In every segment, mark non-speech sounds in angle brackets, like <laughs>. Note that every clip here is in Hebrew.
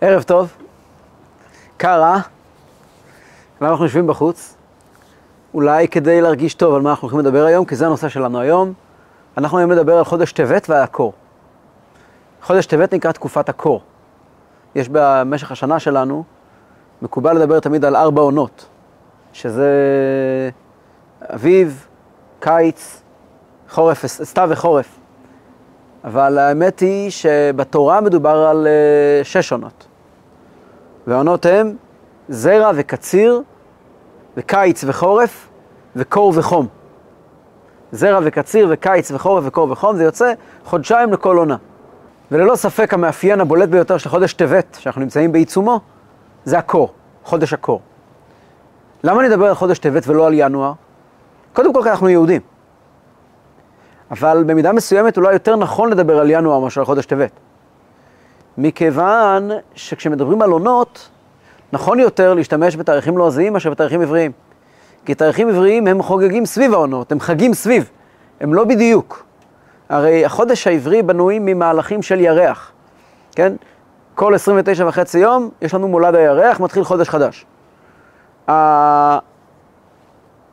ערב טוב, קר? למה אנחנו יושבים בחוץ? אולי כדי להרגיש טוב על מה אנחנו הולכים לדבר היום, כי זה הנושא שלנו היום. אנחנו היום נדבר על חודש טבת ועל הקור. חודש טבת נקרא תקופת הקור. יש במשך השנה שלנו, מקובל לדבר תמיד על ארבע עונות, שזה אביב, קיץ, חורף, סתיו וחורף. אבל האמת היא שבתורה מדובר על uh, שש עונות. והעונות הן זרע וקציר, וקיץ וחורף, וקור וחום. זרע וקציר וקיץ וחורף וקור וחום, זה יוצא חודשיים לכל עונה. וללא ספק המאפיין הבולט ביותר של חודש טבת, שאנחנו נמצאים בעיצומו, זה הקור, חודש הקור. למה נדבר על חודש טבת ולא על ינואר? קודם כל כי אנחנו יהודים. אבל במידה מסוימת אולי יותר נכון לדבר על ינואר מאשר על חודש טבת. מכיוון שכשמדברים על עונות, נכון יותר להשתמש בתאריכים לועזיים מאשר בתאריכים עבריים. כי תאריכים עבריים הם חוגגים סביב העונות, הם חגים סביב, הם לא בדיוק. הרי החודש העברי בנוי ממהלכים של ירח, כן? כל 29 וחצי יום יש לנו מולד הירח, מתחיל חודש חדש.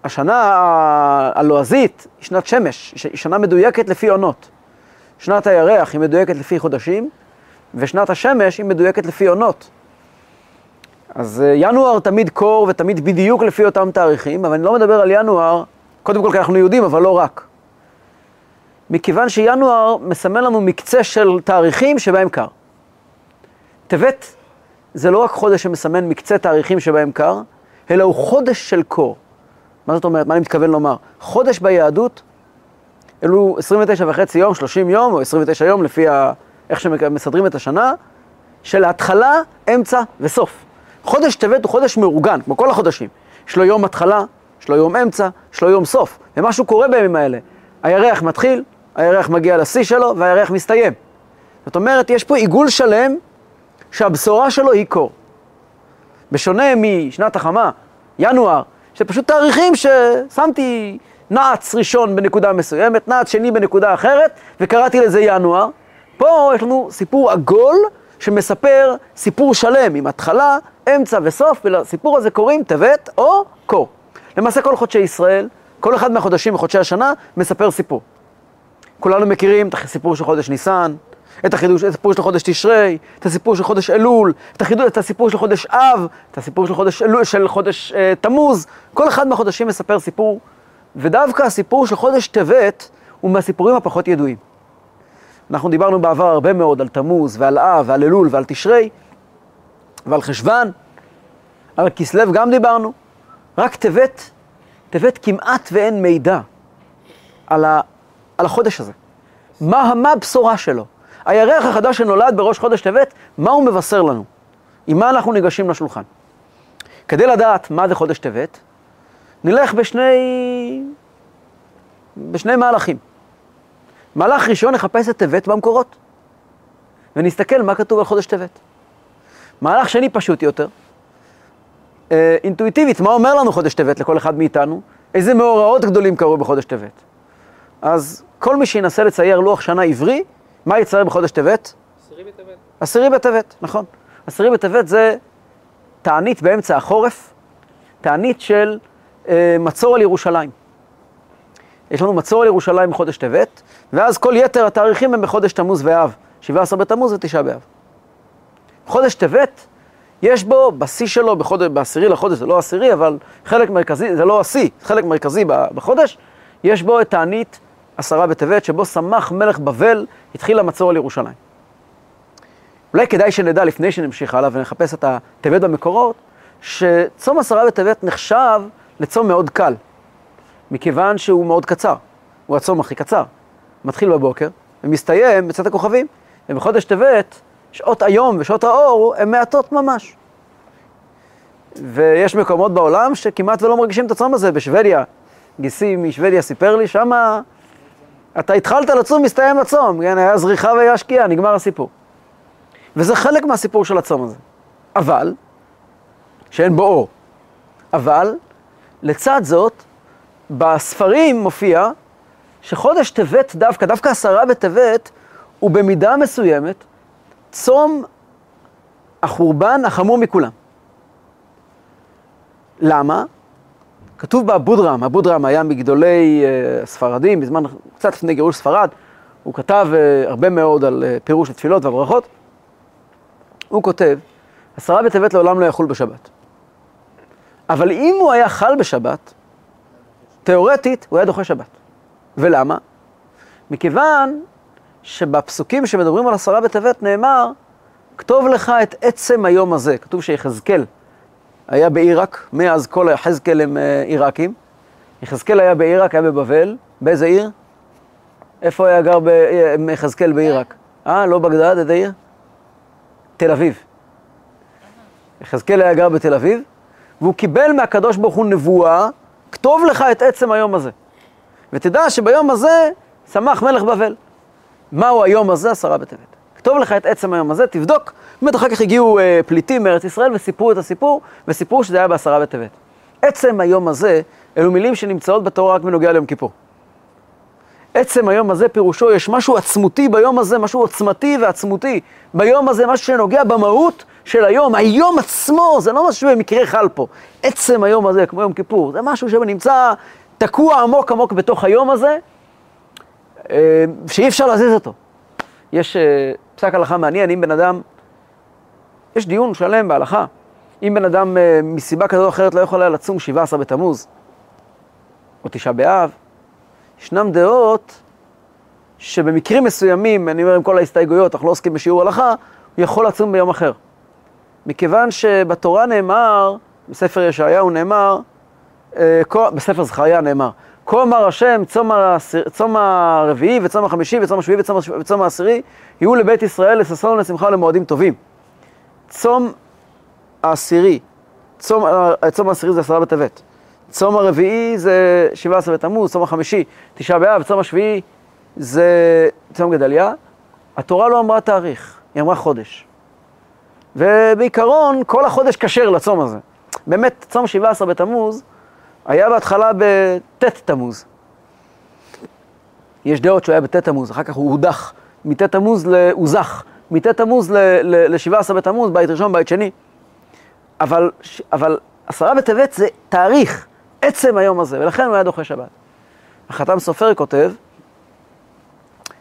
השנה הלועזית היא שנת שמש, היא שנה מדויקת לפי עונות. שנת הירח היא מדויקת לפי חודשים, ושנת השמש היא מדויקת לפי עונות. אז אה, ינואר תמיד קור ותמיד בדיוק לפי אותם תאריכים, אבל אני לא מדבר על ינואר, קודם כל כי אנחנו יהודים, אבל לא רק. מכיוון שינואר מסמן לנו מקצה של תאריכים שבהם קר. טבת זה לא רק חודש שמסמן מקצה תאריכים שבהם קר, אלא הוא חודש של קור. מה זאת אומרת? מה אני מתכוון לומר? חודש ביהדות, אלו 29 וחצי יום, 30 יום, או 29 יום, לפי ה... איך שמסדרים את השנה, של התחלה, אמצע וסוף. חודש טבת הוא חודש מאורגן, כמו כל החודשים. יש לו יום התחלה, יש לו יום אמצע, יש לו יום סוף. ומשהו קורה בימים האלה. הירח מתחיל, הירח מגיע לשיא שלו, והירח מסתיים. זאת אומרת, יש פה עיגול שלם שהבשורה שלו היא קור. בשונה משנת החמה, ינואר, שזה פשוט תאריכים ששמתי נעץ ראשון בנקודה מסוימת, נעץ שני בנקודה אחרת, וקראתי לזה ינואר. פה יש לנו סיפור עגול שמספר סיפור שלם עם התחלה, אמצע וסוף, ולסיפור הזה קוראים טבת או קור. למעשה כל חודשי ישראל, כל אחד מהחודשים בחודשי השנה מספר סיפור. כולנו מכירים את הסיפור של חודש ניסן, את, החידוש, את הסיפור של חודש תשרי, את הסיפור של חודש אלול, את, החידוש, את הסיפור של חודש אב, את הסיפור של חודש, אלול, של חודש אה, תמוז, כל אחד מהחודשים מספר סיפור, ודווקא הסיפור של חודש טבת הוא מהסיפורים הפחות ידועים. אנחנו דיברנו בעבר הרבה מאוד על תמוז ועל אב ועל אלול ועל תשרי ועל חשוון, על כסלו גם דיברנו, רק טבת, טבת כמעט ואין מידע על, ה, על החודש הזה. מה, מה הבשורה שלו? הירח החדש שנולד בראש חודש טבת, מה הוא מבשר לנו? עם מה אנחנו ניגשים לשולחן? כדי לדעת מה זה חודש טבת, נלך בשני, בשני מהלכים. מהלך ראשון, נחפש את טבת במקורות, ונסתכל מה כתוב על חודש טבת. מהלך שני פשוט יותר, אה, אינטואיטיבית, מה אומר לנו חודש טבת לכל אחד מאיתנו? איזה מאורעות גדולים קרו בחודש טבת? אז כל מי שינסה לצייר לוח שנה עברי, מה יצייר בחודש טבת? עשירי בטבת. עשירי בטבת, נכון. עשירי בטבת זה תענית באמצע החורף, תענית של אה, מצור על ירושלים. יש לנו מצור על ירושלים בחודש טבת, ואז כל יתר התאריכים הם בחודש תמוז ואב, 17 בתמוז ותשעה באב. חודש טבת, יש בו, בשיא שלו, בחודש, בעשירי לחודש, זה לא עשירי, אבל חלק מרכזי, זה לא השיא, חלק מרכזי בחודש, יש בו את תענית עשרה בטבת, שבו שמח מלך בבל, התחיל המצור על ירושלים. אולי כדאי שנדע, לפני שנמשיך הלאה ונחפש את הטבת במקורות, שצום עשרה בטבת נחשב לצום מאוד קל, מכיוון שהוא מאוד קצר. הוא הצום הכי קצר. מתחיל בבוקר ומסתיים בצאת הכוכבים. ובחודש טבת, שעות היום ושעות האור הן מעטות ממש. ויש מקומות בעולם שכמעט ולא מרגישים את הצום הזה. בשוודיה, גיסי משוודיה סיפר לי, שמה אתה התחלת לצום, מסתיים הצום, כן, היה זריחה והיה שקיעה, נגמר הסיפור. וזה חלק מהסיפור של הצום הזה. אבל, שאין בו אור, אבל, לצד זאת, בספרים מופיע שחודש טבת דווקא, דווקא עשרה בטבת, הוא במידה מסוימת צום החורבן החמור מכולם. למה? כתוב באבודרם, אבודרם היה מגדולי uh, ספרדים, בזמן, קצת לפני גירוש ספרד, הוא כתב uh, הרבה מאוד על uh, פירוש התפילות והברכות. הוא כותב, עשרה בטבת לעולם לא יחול בשבת. אבל אם הוא היה חל בשבת, תיאורטית הוא היה דוחה שבת. ולמה? מכיוון שבפסוקים שמדברים על עשרה בטבת נאמר, כתוב לך את עצם היום הזה. כתוב שיחזקאל היה בעיראק, מאז כל היחזקאל הם אה, עיראקים. יחזקאל היה בעיראק, היה בבבל. באיזה עיר? איפה היה גר אה, יחזקאל בעיראק? אה, לא בגדד, איזה עיר? תל אביב. יחזקאל היה גר בתל אביב, והוא קיבל מהקדוש ברוך הוא נבואה, כתוב לך את עצם היום הזה. ותדע שביום הזה שמח מלך בבל. מהו היום הזה? עשרה בטבת. כתוב לך את עצם היום הזה, תבדוק. באמת אחר כך הגיעו אה, פליטים מארץ ישראל וסיפרו את הסיפור, וסיפרו שזה היה בעשרה בטבת. עצם היום הזה, אלו מילים שנמצאות בתורה רק בנוגע ליום כיפור. עצם היום הזה פירושו, יש משהו עצמותי ביום הזה, משהו עוצמתי ועצמותי. ביום הזה, משהו שנוגע במהות של היום. היום עצמו, זה לא משהו במקרה חל פה. עצם היום הזה, כמו יום כיפור, זה משהו שנמצא תקוע עמוק עמוק בתוך היום הזה, אה, שאי אפשר להזיז אותו. יש אה, פסק הלכה מעניין, אם בן אדם, יש דיון שלם בהלכה, אם בן אדם אה, מסיבה כזו או אחרת לא יכול היה לצום 17 בתמוז, או תשעה באב, ישנם דעות שבמקרים מסוימים, אני אומר עם כל ההסתייגויות, אנחנו לא עוסקים בשיעור הלכה, הוא יכול לצום ביום אחר. מכיוון שבתורה נאמר, בספר ישעיהו נאמר, אה, בספר זכריה נאמר, כה אמר השם, צום, העשיר, צום הרביעי וצום החמישי וצום השביעי וצום, וצום העשירי, יהיו לבית ישראל לששון ולשמחה ולמועדים טובים. צום העשירי, צום, אה, צום העשירי זה עשרה בטבת. צום הרביעי זה שבעה עשרה בתמוז, צום החמישי, תשעה באב, צום השביעי זה צום גדליה. התורה לא אמרה תאריך, היא אמרה חודש. ובעיקרון, כל החודש כשר לצום הזה. באמת, צום שבעה עשרה בתמוז היה בהתחלה בט' תמוז. יש דעות שהוא היה בט' תמוז, אחר כך הוא הודח מט' תמוז להוזח, מט' תמוז ל-17 בתמוז, בית ראשון, בית שני. אבל, אבל עשרה בטבת זה תאריך, עצם היום הזה, ולכן הוא היה דוחה שבת. החתם סופר כותב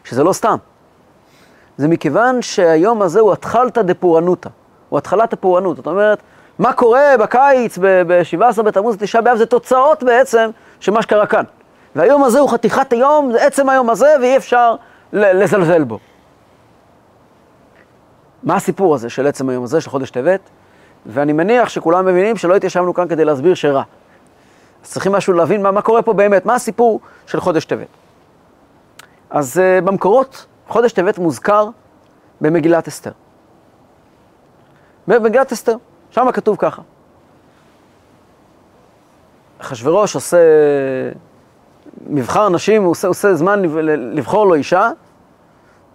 שזה לא סתם. זה מכיוון שהיום הזה הוא התחלתא דפורענותא, הוא התחלת הפורענות. זאת אומרת, מה קורה בקיץ, ב-17 בתמוז, תשעה באב, זה תוצאות בעצם של מה שקרה כאן. והיום הזה הוא חתיכת היום, זה עצם היום הזה, ואי אפשר לזלזל בו. מה הסיפור הזה של עצם היום הזה, של חודש טבת? ואני מניח שכולם מבינים שלא התיישבנו כאן כדי להסביר שרע. אז צריכים משהו להבין מה, מה קורה פה באמת, מה הסיפור של חודש טבת. אז uh, במקורות, חודש טבת מוזכר במגילת אסתר. במגילת אסתר. שם כתוב ככה. אחשוורוש עושה מבחר נשים, הוא עושה, עושה זמן לבחור לו אישה,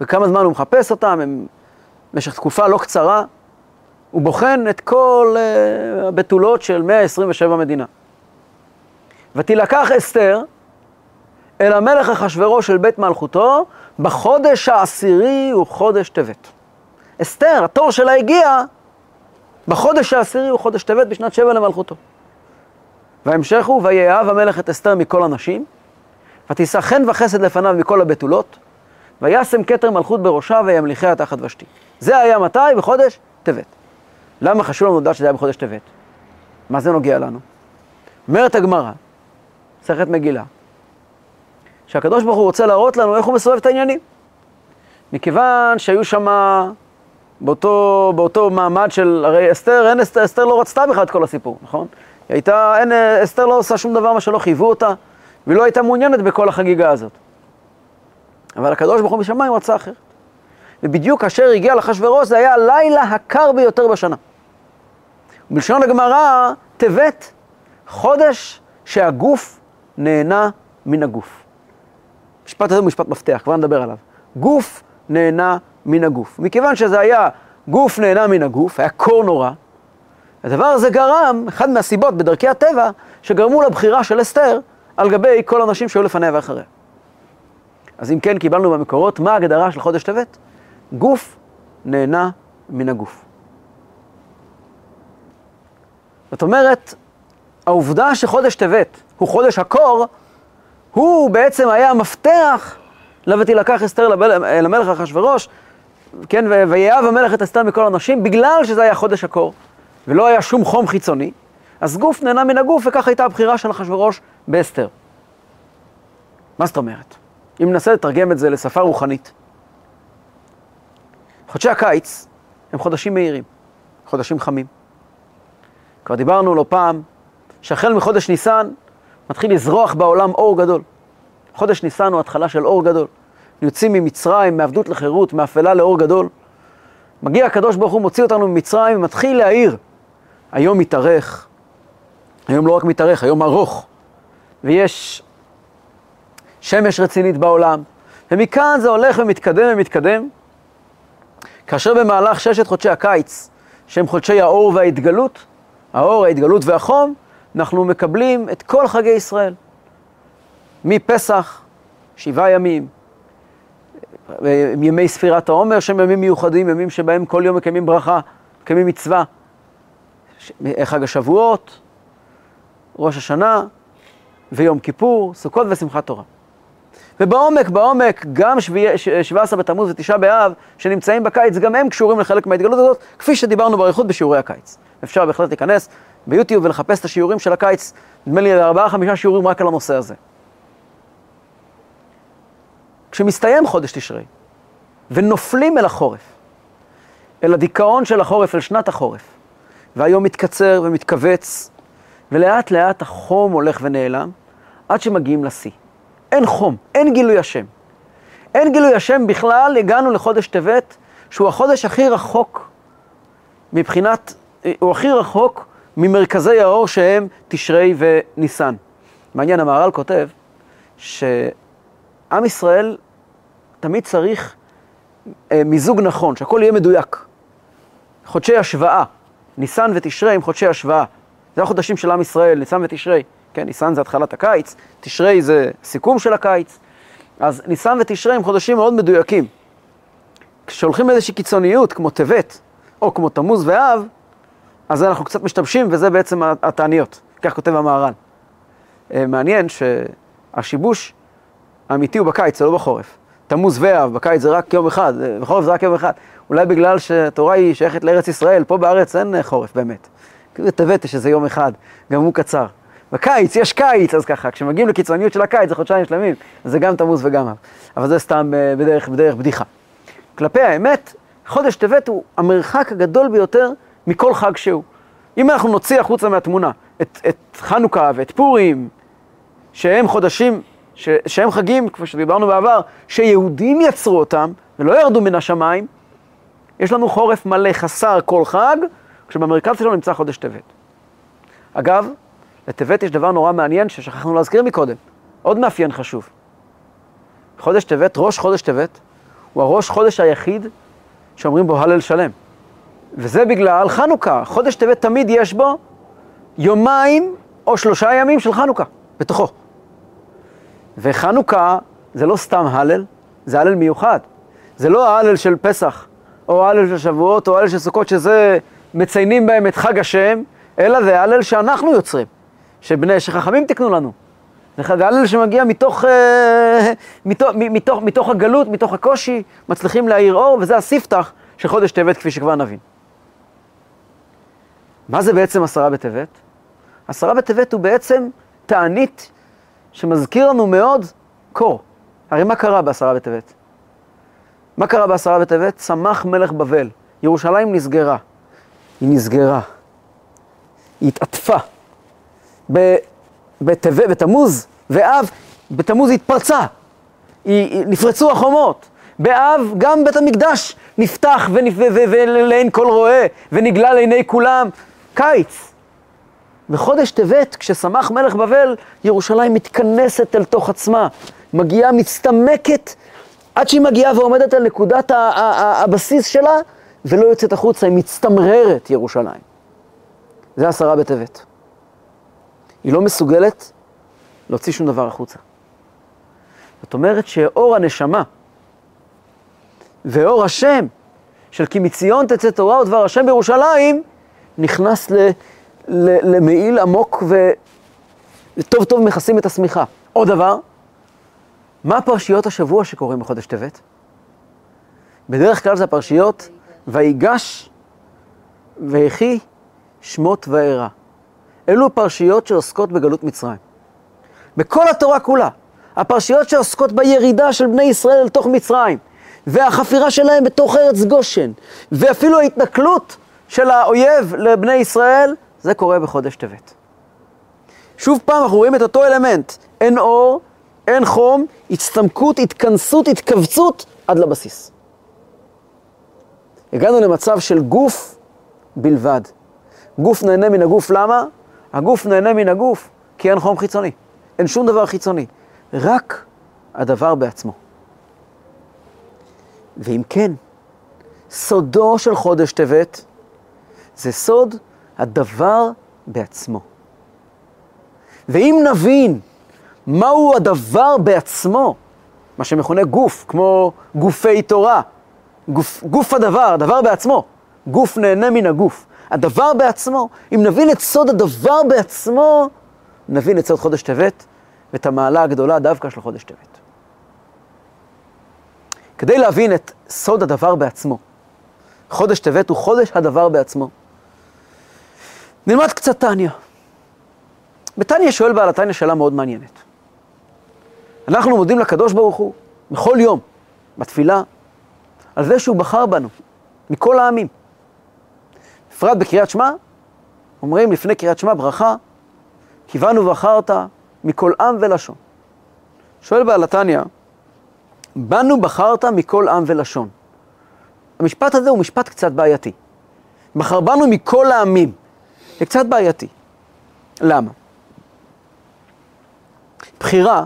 וכמה זמן הוא מחפש אותם, במשך תקופה לא קצרה, הוא בוחן את כל uh, הבתולות של 127 מדינה. ותילקח אסתר אל המלך אחשוורוש של בית מלכותו, בחודש העשירי הוא חודש טבת. אסתר, התור שלה הגיע בחודש העשירי הוא חודש טבת בשנת שבע למלכותו. וההמשך הוא, ויאהב המלך את אסתר מכל הנשים, ותישא חן וחסד לפניו מכל הבתולות, וישם כתר מלכות בראשה וימליכיה תחת ושתי. זה היה מתי? בחודש טבת. למה חשוב לנו לדעת שזה היה בחודש טבת? מה זה נוגע לנו? אומרת הגמרא, מסכת מגילה, שהקדוש ברוך הוא רוצה להראות לנו איך הוא מסובב את העניינים. מכיוון שהיו שם באותו, באותו מעמד של, הרי אסתר, אין, אסתר, אסתר לא רצתה בכלל את כל הסיפור, נכון? היא הייתה, אין, אסתר לא עושה שום דבר מה שלא חייבו אותה, והיא לא הייתה מעוניינת בכל החגיגה הזאת. אבל הקדוש ברוך הוא בשמיים רצה אחרת. ובדיוק כאשר הגיע לאחשוורוש זה היה הלילה הקר ביותר בשנה. בלשון הגמרא, טבת, חודש שהגוף נהנה מן הגוף. המשפט הזה הוא משפט מפתח, כבר נדבר עליו. גוף נהנה מן הגוף. מכיוון שזה היה גוף נהנה מן הגוף, היה קור נורא, הדבר הזה גרם, אחד מהסיבות בדרכי הטבע, שגרמו לבחירה של אסתר על גבי כל הנשים שהיו לפניה ואחריה. אז אם כן, קיבלנו במקורות מה ההגדרה של חודש טבת? גוף נהנה מן הגוף. זאת אומרת, העובדה שחודש טבת הוא חודש הקור, הוא בעצם היה המפתח ל"ותילקח אסתר למלך אחשורוש", כן, ויאהב המלך את אסתר מכל הנשים, בגלל שזה היה חודש הקור, ולא היה שום חום חיצוני, אז גוף נהנה מן הגוף, וכך הייתה הבחירה של אחשורוש באסתר. מה זאת אומרת? אם ננסה לתרגם את זה לשפה רוחנית. חודשי הקיץ הם חודשים מהירים, חודשים חמים. כבר דיברנו לא פעם, שהחל מחודש ניסן מתחיל לזרוח בעולם אור גדול. חודש ניסן הוא התחלה של אור גדול. יוצאים ממצרים, מעבדות לחירות, מאפלה לאור גדול. מגיע הקדוש ברוך הוא, מוציא אותנו ממצרים, ומתחיל להאיר. היום מתארך, היום לא רק מתארך, היום ארוך, ויש שמש רצינית בעולם, ומכאן זה הולך ומתקדם ומתקדם, כאשר במהלך ששת חודשי הקיץ, שהם חודשי האור וההתגלות, האור, ההתגלות והחום, אנחנו מקבלים את כל חגי ישראל. מפסח, שבעה ימים, ימי ספירת העומר שהם ימים מיוחדים, ימים שבהם כל יום מקיימים ברכה, מקיימים מצווה. חג השבועות, ראש השנה ויום כיפור, סוכות ושמחת תורה. ובעומק, בעומק, גם 17 בתמוז ותשעה באב, שנמצאים בקיץ, גם הם קשורים לחלק מההתגלות הזאת, כפי שדיברנו באריכות בשיעורי הקיץ. אפשר בהחלט להיכנס ביוטיוב ולחפש את השיעורים של הקיץ, נדמה לי ארבעה, חמישה שיעורים רק על הנושא הזה. כשמסתיים חודש תשרי, ונופלים אל החורף, אל הדיכאון של החורף, אל שנת החורף, והיום מתקצר ומתכווץ, ולאט לאט החום הולך ונעלם, עד שמגיעים לשיא. אין חום, אין גילוי השם. אין גילוי השם בכלל, הגענו לחודש טבת, שהוא החודש הכי רחוק מבחינת, הוא הכי רחוק ממרכזי האור שהם תשרי וניסן. מעניין, המהר"ל כותב שעם ישראל תמיד צריך אה, מיזוג נכון, שהכל יהיה מדויק. חודשי השוואה, ניסן ותשרי הם חודשי השוואה. זה החודשים של עם ישראל, ניסן ותשרי. כן, ניסן זה התחלת הקיץ, תשרי זה סיכום של הקיץ. אז ניסן ותשרי הם חודשים מאוד מדויקים. כשהולכים לאיזושהי קיצוניות, כמו טבת, או כמו תמוז ואב, אז אנחנו קצת משתמשים, וזה בעצם התעניות. כך כותב המהר"ן. אה, מעניין שהשיבוש האמיתי הוא בקיץ, זה לא בחורף. תמוז ואב, בקיץ זה רק יום אחד, בחורף זה רק יום אחד. אולי בגלל שהתורה היא שייכת לארץ ישראל, פה בארץ אין חורף באמת. כאילו יש איזה יום אחד, גם הוא קצר. בקיץ, יש קיץ, אז ככה, כשמגיעים לקיצוניות של הקיץ, זה חודשיים שלמים, זה גם תמוז וגם אב. אבל זה סתם אה, בדרך, בדרך בדיחה. כלפי האמת, חודש טבת הוא המרחק הגדול ביותר מכל חג שהוא. אם אנחנו נוציא החוצה מהתמונה את, את חנוכה ואת פורים, שהם חודשים, ש, שהם חגים, כפי שדיברנו בעבר, שיהודים יצרו אותם ולא ירדו מן השמיים, יש לנו חורף מלא חסר כל חג, כשבמרכז שלו נמצא חודש טבת. אגב, לטבת יש דבר נורא מעניין ששכחנו להזכיר מקודם, עוד מאפיין חשוב. חודש טבת, ראש חודש טבת, הוא הראש חודש היחיד שאומרים בו הלל שלם. וזה בגלל חנוכה. חודש טבת תמיד יש בו יומיים או שלושה ימים של חנוכה בתוכו. וחנוכה זה לא סתם הלל, זה הלל מיוחד. זה לא ההלל של פסח, או ההלל של שבועות, או ההלל של סוכות, שזה מציינים בהם את חג השם, אלא זה ההלל שאנחנו יוצרים, שבני, שחכמים תקנו לנו. זה הלל שמגיע מתוך, אה, מתוך, מתוך, מתוך הגלות, מתוך הקושי, מצליחים להאיר אור, וזה הספתח של חודש טבת, כפי שכבר נבין. מה זה בעצם עשרה בטבת? עשרה בטבת הוא בעצם תענית שמזכיר לנו מאוד קור. הרי מה קרה בעשרה בטבת? מה קרה בעשרה בטבת? צמח מלך בבל. ירושלים נסגרה. היא נסגרה. היא התעטפה. בטבת, בתמוז ואב, בתמוז היא התפרצה. היא, היא, נפרצו החומות. באב גם בית המקדש נפתח ולעין כל רואה ונגלה לעיני כולם. קיץ. בחודש טבת, כששמח מלך בבל, ירושלים מתכנסת אל תוך עצמה, מגיעה, מצטמקת, עד שהיא מגיעה ועומדת על נקודת הבסיס שלה, ולא יוצאת החוצה, היא מצטמררת, ירושלים. זה עשרה בטבת. היא לא מסוגלת להוציא שום דבר החוצה. זאת אומרת שאור הנשמה ואור השם של כי מציון תצא תורה ודבר השם בירושלים, נכנס ל, למעיל עמוק וטוב טוב מכסים את השמיכה. עוד דבר, מה פרשיות השבוע שקורים בחודש טבת? בדרך כלל זה הפרשיות ויגש ויחי שמות וארא. אלו פרשיות שעוסקות בגלות מצרים. בכל התורה כולה, הפרשיות שעוסקות בירידה של בני ישראל לתוך מצרים, והחפירה שלהם בתוך ארץ גושן, ואפילו ההתנכלות של האויב לבני ישראל, זה קורה בחודש טבת. שוב פעם אנחנו רואים את אותו אלמנט, אין אור, אין חום, הצטמקות, התכנסות, התכווצות עד לבסיס. הגענו למצב של גוף בלבד. גוף נהנה מן הגוף, למה? הגוף נהנה מן הגוף כי אין חום חיצוני. אין שום דבר חיצוני, רק הדבר בעצמו. ואם כן, סודו של חודש טבת זה סוד הדבר בעצמו. ואם נבין מהו הדבר בעצמו, מה שמכונה גוף, כמו גופי תורה, גוף, גוף הדבר, הדבר בעצמו, גוף נהנה מן הגוף. הדבר בעצמו, אם נבין את סוד הדבר בעצמו, נבין את סוד חודש טבת ואת המעלה הגדולה דווקא של חודש טבת. כדי להבין את סוד הדבר בעצמו, חודש טבת הוא חודש הדבר בעצמו. נלמד קצת טניה. בתניא שואל בעל התניא שאלה מאוד מעניינת. אנחנו מודים לקדוש ברוך הוא בכל יום, בתפילה, על זה שהוא בחר בנו, מכל העמים. בפרט בקריאת שמע, אומרים לפני קריאת שמע ברכה, כיוונו ובחרת מכל עם ולשון. שואל בעל התניא, בנו בחרת מכל עם ולשון. המשפט הזה הוא משפט קצת בעייתי. בחר בנו מכל העמים. זה קצת בעייתי. למה? בחירה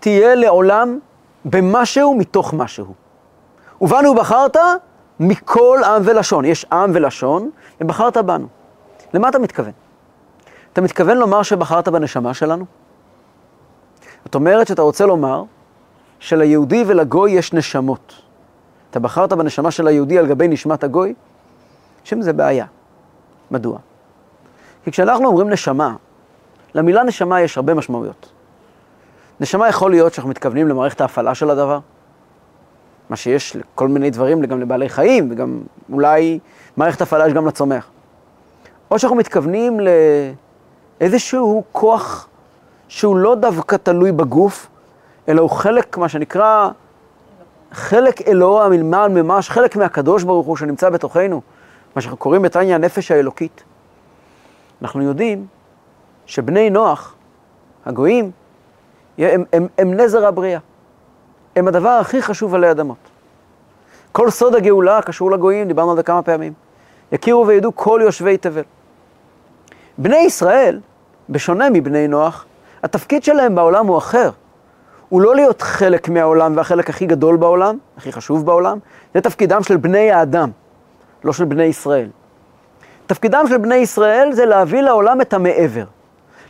תהיה לעולם במשהו מתוך משהו. ובנו בחרת מכל עם ולשון. יש עם ולשון, ובחרת בנו. למה אתה מתכוון? אתה מתכוון לומר שבחרת בנשמה שלנו? זאת אומרת שאתה רוצה לומר שליהודי ולגוי יש נשמות. אתה בחרת בנשמה של היהודי על גבי נשמת הגוי? שם זה בעיה. מדוע? כי כשאנחנו אומרים נשמה, למילה נשמה יש הרבה משמעויות. נשמה יכול להיות שאנחנו מתכוונים למערכת ההפעלה של הדבר, מה שיש לכל מיני דברים, גם לבעלי חיים, וגם אולי מערכת הפעלה יש גם לצומח. או שאנחנו מתכוונים לאיזשהו כוח שהוא לא דווקא תלוי בגוף, אלא הוא חלק, מה שנקרא, חלק אלוה מלמעל ממש, חלק מהקדוש ברוך הוא שנמצא בתוכנו, מה שאנחנו קוראים בתניא הנפש האלוקית. אנחנו יודעים שבני נוח, הגויים, הם, הם, הם נזר הבריאה. הם הדבר הכי חשוב עלי אדמות. כל סוד הגאולה קשור לגויים, דיברנו על זה כמה פעמים. יכירו וידעו כל יושבי תבל. בני ישראל, בשונה מבני נוח, התפקיד שלהם בעולם הוא אחר. הוא לא להיות חלק מהעולם והחלק הכי גדול בעולם, הכי חשוב בעולם, זה תפקידם של בני האדם, לא של בני ישראל. תפקידם של בני ישראל זה להביא לעולם את המעבר.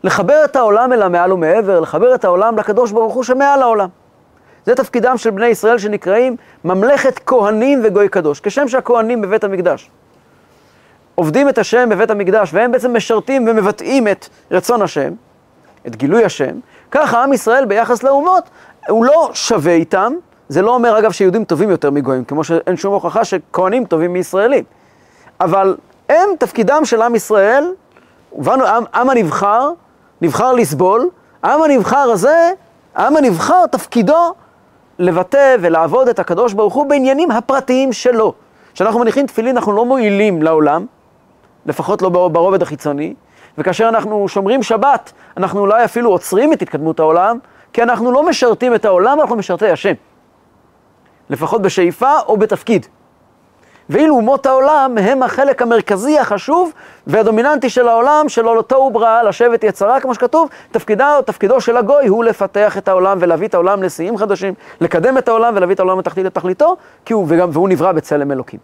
לחבר את העולם אל המעל ומעבר, לחבר את העולם לקדוש ברוך הוא שמעל העולם. זה תפקידם של בני ישראל שנקראים ממלכת כהנים וגוי קדוש, כשם שהכהנים בבית המקדש. עובדים את השם בבית המקדש, והם בעצם משרתים ומבטאים את רצון השם, את גילוי השם, ככה עם ישראל ביחס לאומות, הוא לא שווה איתם, זה לא אומר אגב שיהודים טובים יותר מגויים, כמו שאין שום הוכחה שכהנים טובים מישראלים. אבל הם, תפקידם של עם ישראל, ובנו, עם, עם הנבחר, נבחר לסבול, העם הנבחר הזה, העם הנבחר, תפקידו לבטא ולעבוד את הקדוש ברוך הוא בעניינים הפרטיים שלו. כשאנחנו מניחים תפילין אנחנו לא מועילים לעולם, לפחות לא ברובד החיצוני, וכאשר אנחנו שומרים שבת, אנחנו אולי אפילו עוצרים את התקדמות העולם, כי אנחנו לא משרתים את העולם, אנחנו משרתי השם. לפחות בשאיפה או בתפקיד. ואילו אומות העולם הם החלק המרכזי, החשוב והדומיננטי של העולם, שלא לתוהו בראה, לשבת יצרה, כמו שכתוב, תפקידו, תפקידו של הגוי הוא לפתח את העולם ולהביא את העולם לשיאים חדשים, לקדם את העולם ולהביא את העולם לתחתית לתכליתו, כי הוא, וגם, והוא נברא בצלם אלוקים.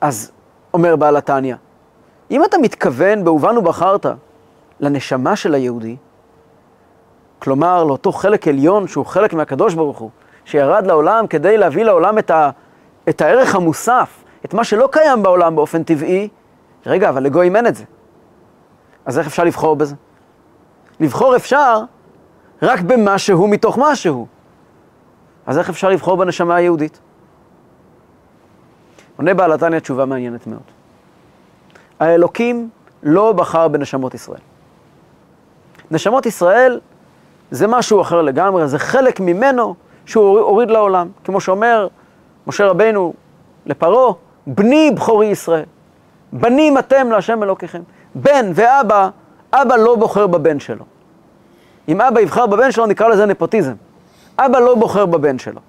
אז אומר בעל התניא, אם אתה מתכוון באובן ובחרת לנשמה של היהודי, כלומר לאותו חלק עליון שהוא חלק מהקדוש ברוך הוא, שירד לעולם כדי להביא לעולם את ה... את הערך המוסף, את מה שלא קיים בעולם באופן טבעי, רגע, אבל לגויים אין את זה. אז איך אפשר לבחור בזה? לבחור אפשר רק במשהו מתוך משהו. אז איך אפשר לבחור בנשמה היהודית? עונה בעל התניא תשובה מעניינת מאוד. האלוקים לא בחר בנשמות ישראל. נשמות ישראל זה משהו אחר לגמרי, זה חלק ממנו שהוא הוריד לעולם. כמו שאומר משה רבנו לפרעה, בני בכורי ישראל. בנים אתם להשם אלוקיכם. בן ואבא, אבא לא בוחר בבן שלו. אם אבא יבחר בבן שלו, נקרא לזה נפוטיזם. אבא לא בוחר בבן שלו.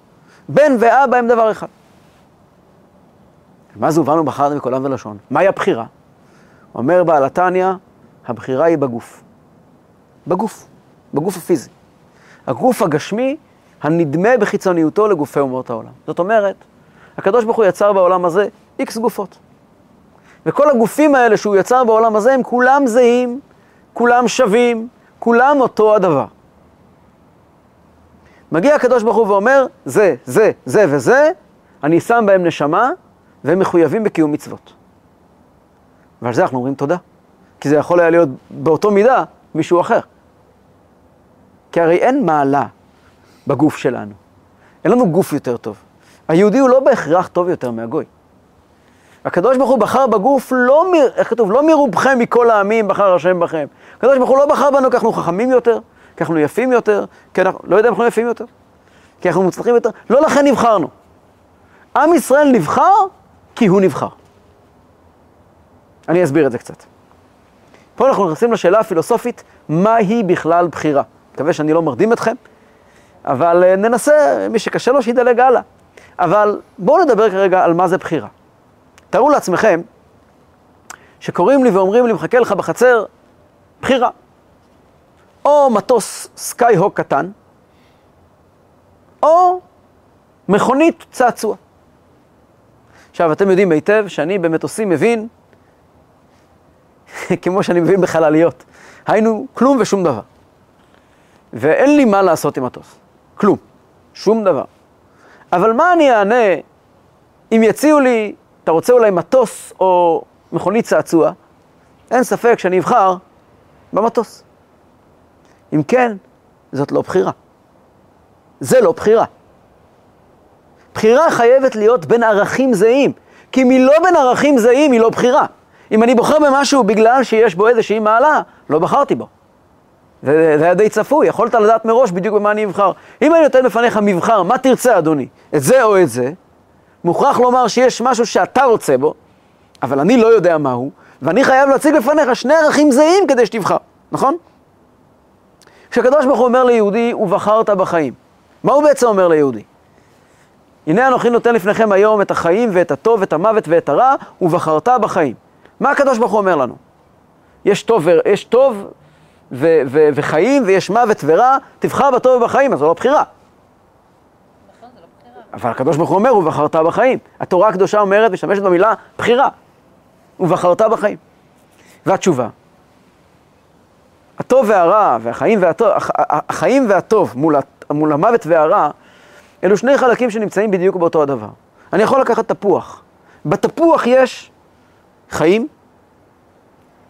בן ואבא הם דבר אחד. מה זה ובאנו בחרנו עם ולשון? מהי הבחירה? אומר בעל התניא, הבחירה היא בגוף. בגוף, בגוף הפיזי. הגוף הגשמי הנדמה בחיצוניותו לגופי אומות העולם. זאת אומרת, הקדוש ברוך הוא יצר בעולם הזה איקס גופות. וכל הגופים האלה שהוא יצר בעולם הזה הם כולם זהים, כולם שווים, כולם אותו הדבר. מגיע הקדוש ברוך הוא ואומר, זה, זה, זה וזה, אני שם בהם נשמה, והם מחויבים בקיום מצוות. ועל זה אנחנו אומרים תודה. כי זה יכול היה להיות באותו מידה מישהו אחר. כי הרי אין מעלה בגוף שלנו. אין לנו גוף יותר טוב. היהודי הוא לא בהכרח טוב יותר מהגוי. הקדוש ברוך הוא בחר בגוף, לא, איך כתוב? לא מרובכם מכל העמים בחר השם בכם. הקדוש ברוך הוא לא בחר בנו כי אנחנו חכמים יותר, כי אנחנו יפים יותר, כי אנחנו, לא יודע אם אנחנו יפים יותר, כי אנחנו מוצלחים יותר, לא לכן נבחרנו. עם ישראל נבחר כי הוא נבחר. אני אסביר את זה קצת. פה אנחנו נכנסים לשאלה הפילוסופית, מהי בכלל בחירה? מקווה שאני לא מרדים אתכם, אבל אה, ננסה, מי שקשה לו שידלג הלאה. אבל בואו נדבר כרגע על מה זה בחירה. תארו לעצמכם שקוראים לי ואומרים לי, מחכה לך בחצר, בחירה. או מטוס סקאי הוק קטן, או מכונית צעצוע. עכשיו, אתם יודעים היטב שאני במטוסים מבין, <laughs> כמו שאני מבין בחלליות. היינו כלום ושום דבר. ואין לי מה לעשות עם מטוס. כלום. שום דבר. אבל מה אני אענה אם יציעו לי, אתה רוצה אולי מטוס או מכונית צעצוע? אין ספק שאני אבחר במטוס. אם כן, זאת לא בחירה. זה לא בחירה. בחירה חייבת להיות בין ערכים זהים, כי אם היא לא בין ערכים זהים, היא לא בחירה. אם אני בוחר במשהו בגלל שיש בו איזושהי מעלה, לא בחרתי בו. זה, היה די צפוי, יכולת לדעת מראש בדיוק במה אני אבחר. אם אני נותן בפניך מבחר, מה תרצה אדוני? את זה או את זה? מוכרח לומר שיש משהו שאתה רוצה בו, אבל אני לא יודע מהו, ואני חייב להציג בפניך שני ערכים זהים כדי שתבחר, נכון? כשהקדוש ברוך הוא אומר ליהודי, ובחרת בחיים, מה הוא בעצם אומר ליהודי? הנה אנוכי נותן לפניכם היום את החיים ואת הטוב, את המוות ואת הרע, ובחרת בחיים. מה הקדוש ברוך הוא אומר לנו? יש טוב, יש טוב ו- ו- וחיים ויש מוות ורע, תבחר בטוב ובחיים, אז זו לא בחירה. נכון, לא בחירה. אבל הקדוש ברוך הוא אומר, ובחרת בחיים. התורה הקדושה אומרת, משתמשת במילה בחירה. ובחרת בחיים. והתשובה, הטוב והרע, והחיים והטוב, החיים והטוב מול, מול המוות והרע, אלו שני חלקים שנמצאים בדיוק באותו הדבר. אני יכול לקחת תפוח. בתפוח יש חיים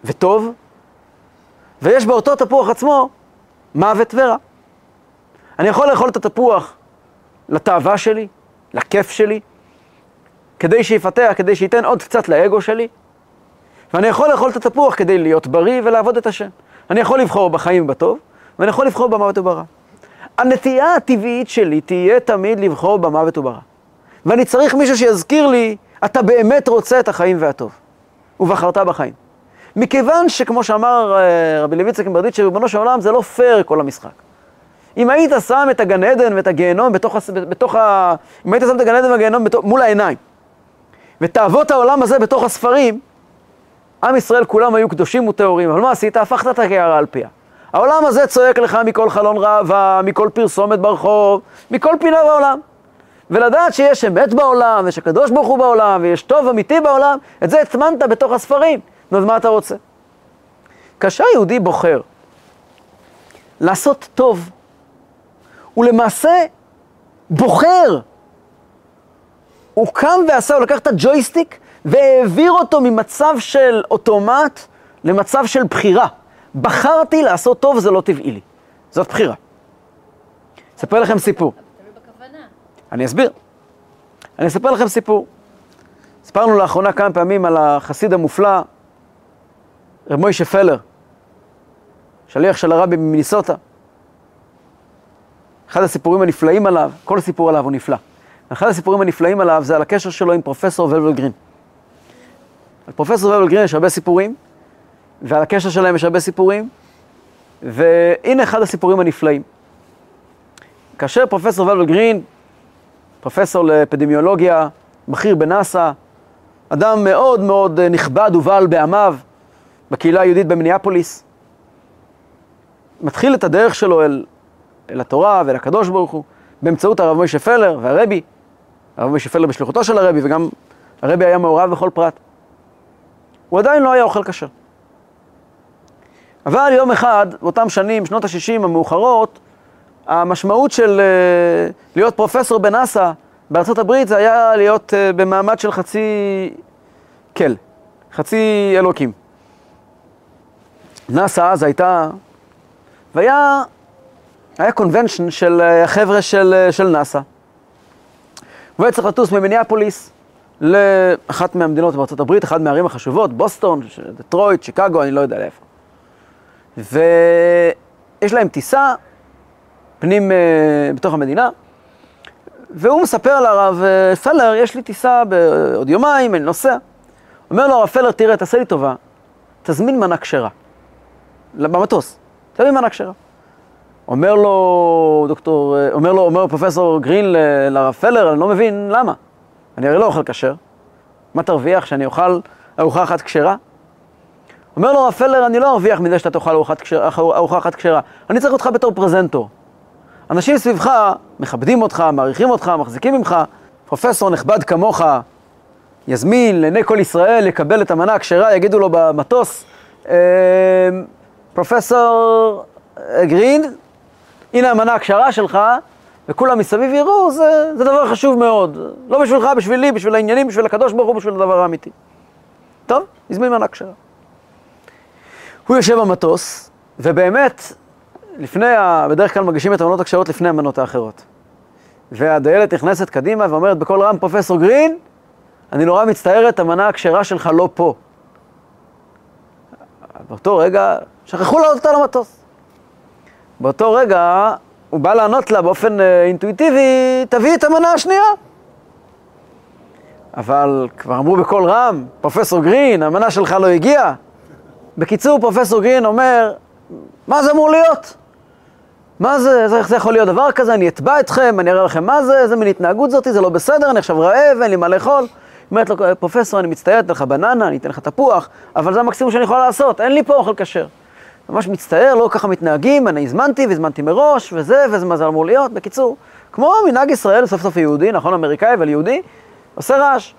וטוב, ויש באותו תפוח עצמו מוות ורע. אני יכול לאכול את התפוח לתאווה שלי, לכיף שלי, כדי שיפתח, כדי שייתן עוד קצת לאגו שלי, ואני יכול לאכול את התפוח כדי להיות בריא ולעבוד את השם. אני יכול לבחור בחיים ובטוב, ואני יכול לבחור במוות וברע. הנטייה הטבעית שלי תהיה תמיד לבחור במוות וברע. ואני צריך מישהו שיזכיר לי, אתה באמת רוצה את החיים והטוב. ובחרת בחיים. מכיוון שכמו שאמר אה, רבי לוי צקם ברדיצ'ה, ריבונו של עולם, זה לא פייר כל המשחק. אם היית שם את הגן עדן ואת הגיהנום בתוך, בתוך ה... אם היית שם את הגן עדן והגיהנום מול העיניים, ותאוות העולם הזה בתוך הספרים, עם ישראל כולם היו קדושים וטהורים, אבל מה עשית? הפכת את הקערה על פיה. העולם הזה צועק לך מכל חלון ראווה, מכל פרסומת ברחוב, מכל פינה בעולם. ולדעת שיש אמת בעולם, ויש הקדוש ברוך הוא בעולם, ויש טוב אמיתי בעולם, את זה הטמנת בתוך הספרים. נו, אז מה אתה רוצה? כאשר יהודי בוחר לעשות טוב, הוא למעשה בוחר. הוא קם ועשה, הוא לקח את הג'ויסטיק והעביר אותו ממצב של אוטומט למצב של בחירה. בחרתי לעשות טוב, זה לא טבעי לי. זאת בחירה. אספר לכם סיפור. אני אסביר. אני אספר לכם סיפור. סיפרנו לאחרונה כמה פעמים על החסיד המופלא, רב מוישה פלר, שליח של הרבי ממיניסוטה. אחד הסיפורים הנפלאים עליו, כל הסיפור עליו הוא נפלא. אחד הסיפורים הנפלאים עליו זה על הקשר שלו עם פרופסור ולבל גרין. על פרופסור ולבל גרין יש הרבה סיפורים, ועל הקשר שלהם יש הרבה סיפורים, והנה אחד הסיפורים הנפלאים. כאשר פרופסור ולבל גרין, פרופסור לאפידמיולוגיה, בכיר בנאסא, אדם מאוד מאוד אה, נכבד ובעל בעמיו בקהילה היהודית במיניאפוליס, מתחיל את הדרך שלו אל, אל התורה ואל הקדוש ברוך הוא באמצעות הרב מוישה פלר והרבי, הרב מוישה פלר בשליחותו של הרבי וגם הרבי היה מעורב בכל פרט. הוא עדיין לא היה אוכל כשר. אבל יום אחד, באותם שנים, שנות ה-60 המאוחרות, המשמעות של uh, להיות פרופסור בנאסא בארצות הברית זה היה להיות uh, במעמד של חצי כל, חצי אלוקים. נאסא אז הייתה, והיה היה קונבנשן של אה, החבר'ה של, אה, של נאסא. הוא היה צריך לטוס ממיניאפוליס לאחת מהמדינות בארצות הברית, אחת מהערים החשובות, בוסטון, דטרויט, שיקגו, אני לא יודע לאיפה. ויש להם טיסה פנים uh, בתוך המדינה, והוא מספר לרב פלר, יש לי טיסה בעוד יומיים, אני נוסע. אומר לו הרב פלר, תראה, תעשה לי טובה, תזמין מנה כשרה. במטוס, תזמין מנה כשרה. אומר לו דוקטור, אומר לו, אומר פרופסור גרין לרב פלר, אני לא מבין למה. אני הרי לא אוכל כשר. מה תרוויח, שאני אוכל ארוחה אחת כשרה? אומר לו רב פלר, אני לא ארוויח מזה שאתה תאכל ארוחה אחת כשרה. אני צריך אותך בתור פרזנטור. אנשים סביבך מכבדים אותך, מעריכים אותך, מחזיקים ממך. פרופסור נכבד כמוך יזמין לעיני כל ישראל לקבל את המנה הכשרה, יגידו לו במטוס, "אה, פרופסור גרין, הנה המנה הכשרה שלך, וכולם מסביב יראו, זה, זה דבר חשוב מאוד. לא בשבילך, בשבילי, בשביל העניינים, בשביל הקדוש ברוך הוא, בשביל הדבר האמיתי. טוב, הזמין מנה כשרה. הוא יושב במטוס, ובאמת, לפני, ה... בדרך כלל מגישים את המנות הכשרות לפני המנות האחרות. והדיילת נכנסת קדימה ואומרת בקול רם, פרופסור גרין, אני נורא מצטערת, המנה הכשרה שלך לא פה. באותו רגע, שכחו לעלות אותה למטוס. באותו רגע, הוא בא לענות לה באופן אה, אינטואיטיבי, תביאי את המנה השנייה. אבל כבר אמרו בקול רם, פרופסור גרין, המנה שלך לא הגיעה. בקיצור, פרופסור גרין אומר, מה זה אמור להיות? מה זה, איך זה יכול להיות דבר כזה? אני אתבע אתכם, אני אראה לכם מה זה, איזה מין התנהגות זאתי, זה לא בסדר, אני עכשיו רעב, אין לי מה לאכול. אומרת לו, פרופסור, אני מצטער, אתן לך בננה, אני אתן לך תפוח, אבל זה המקסימום שאני יכולה לעשות, אין לי פה אוכל כשר. ממש מצטער, לא ככה מתנהגים, אני הזמנתי והזמנתי מראש, וזה, וזה מה זה אמור להיות. בקיצור, כמו מנהג ישראל, סוף סוף יהודי, נכון, אמריקאי, אבל יהודי, עושה רעש.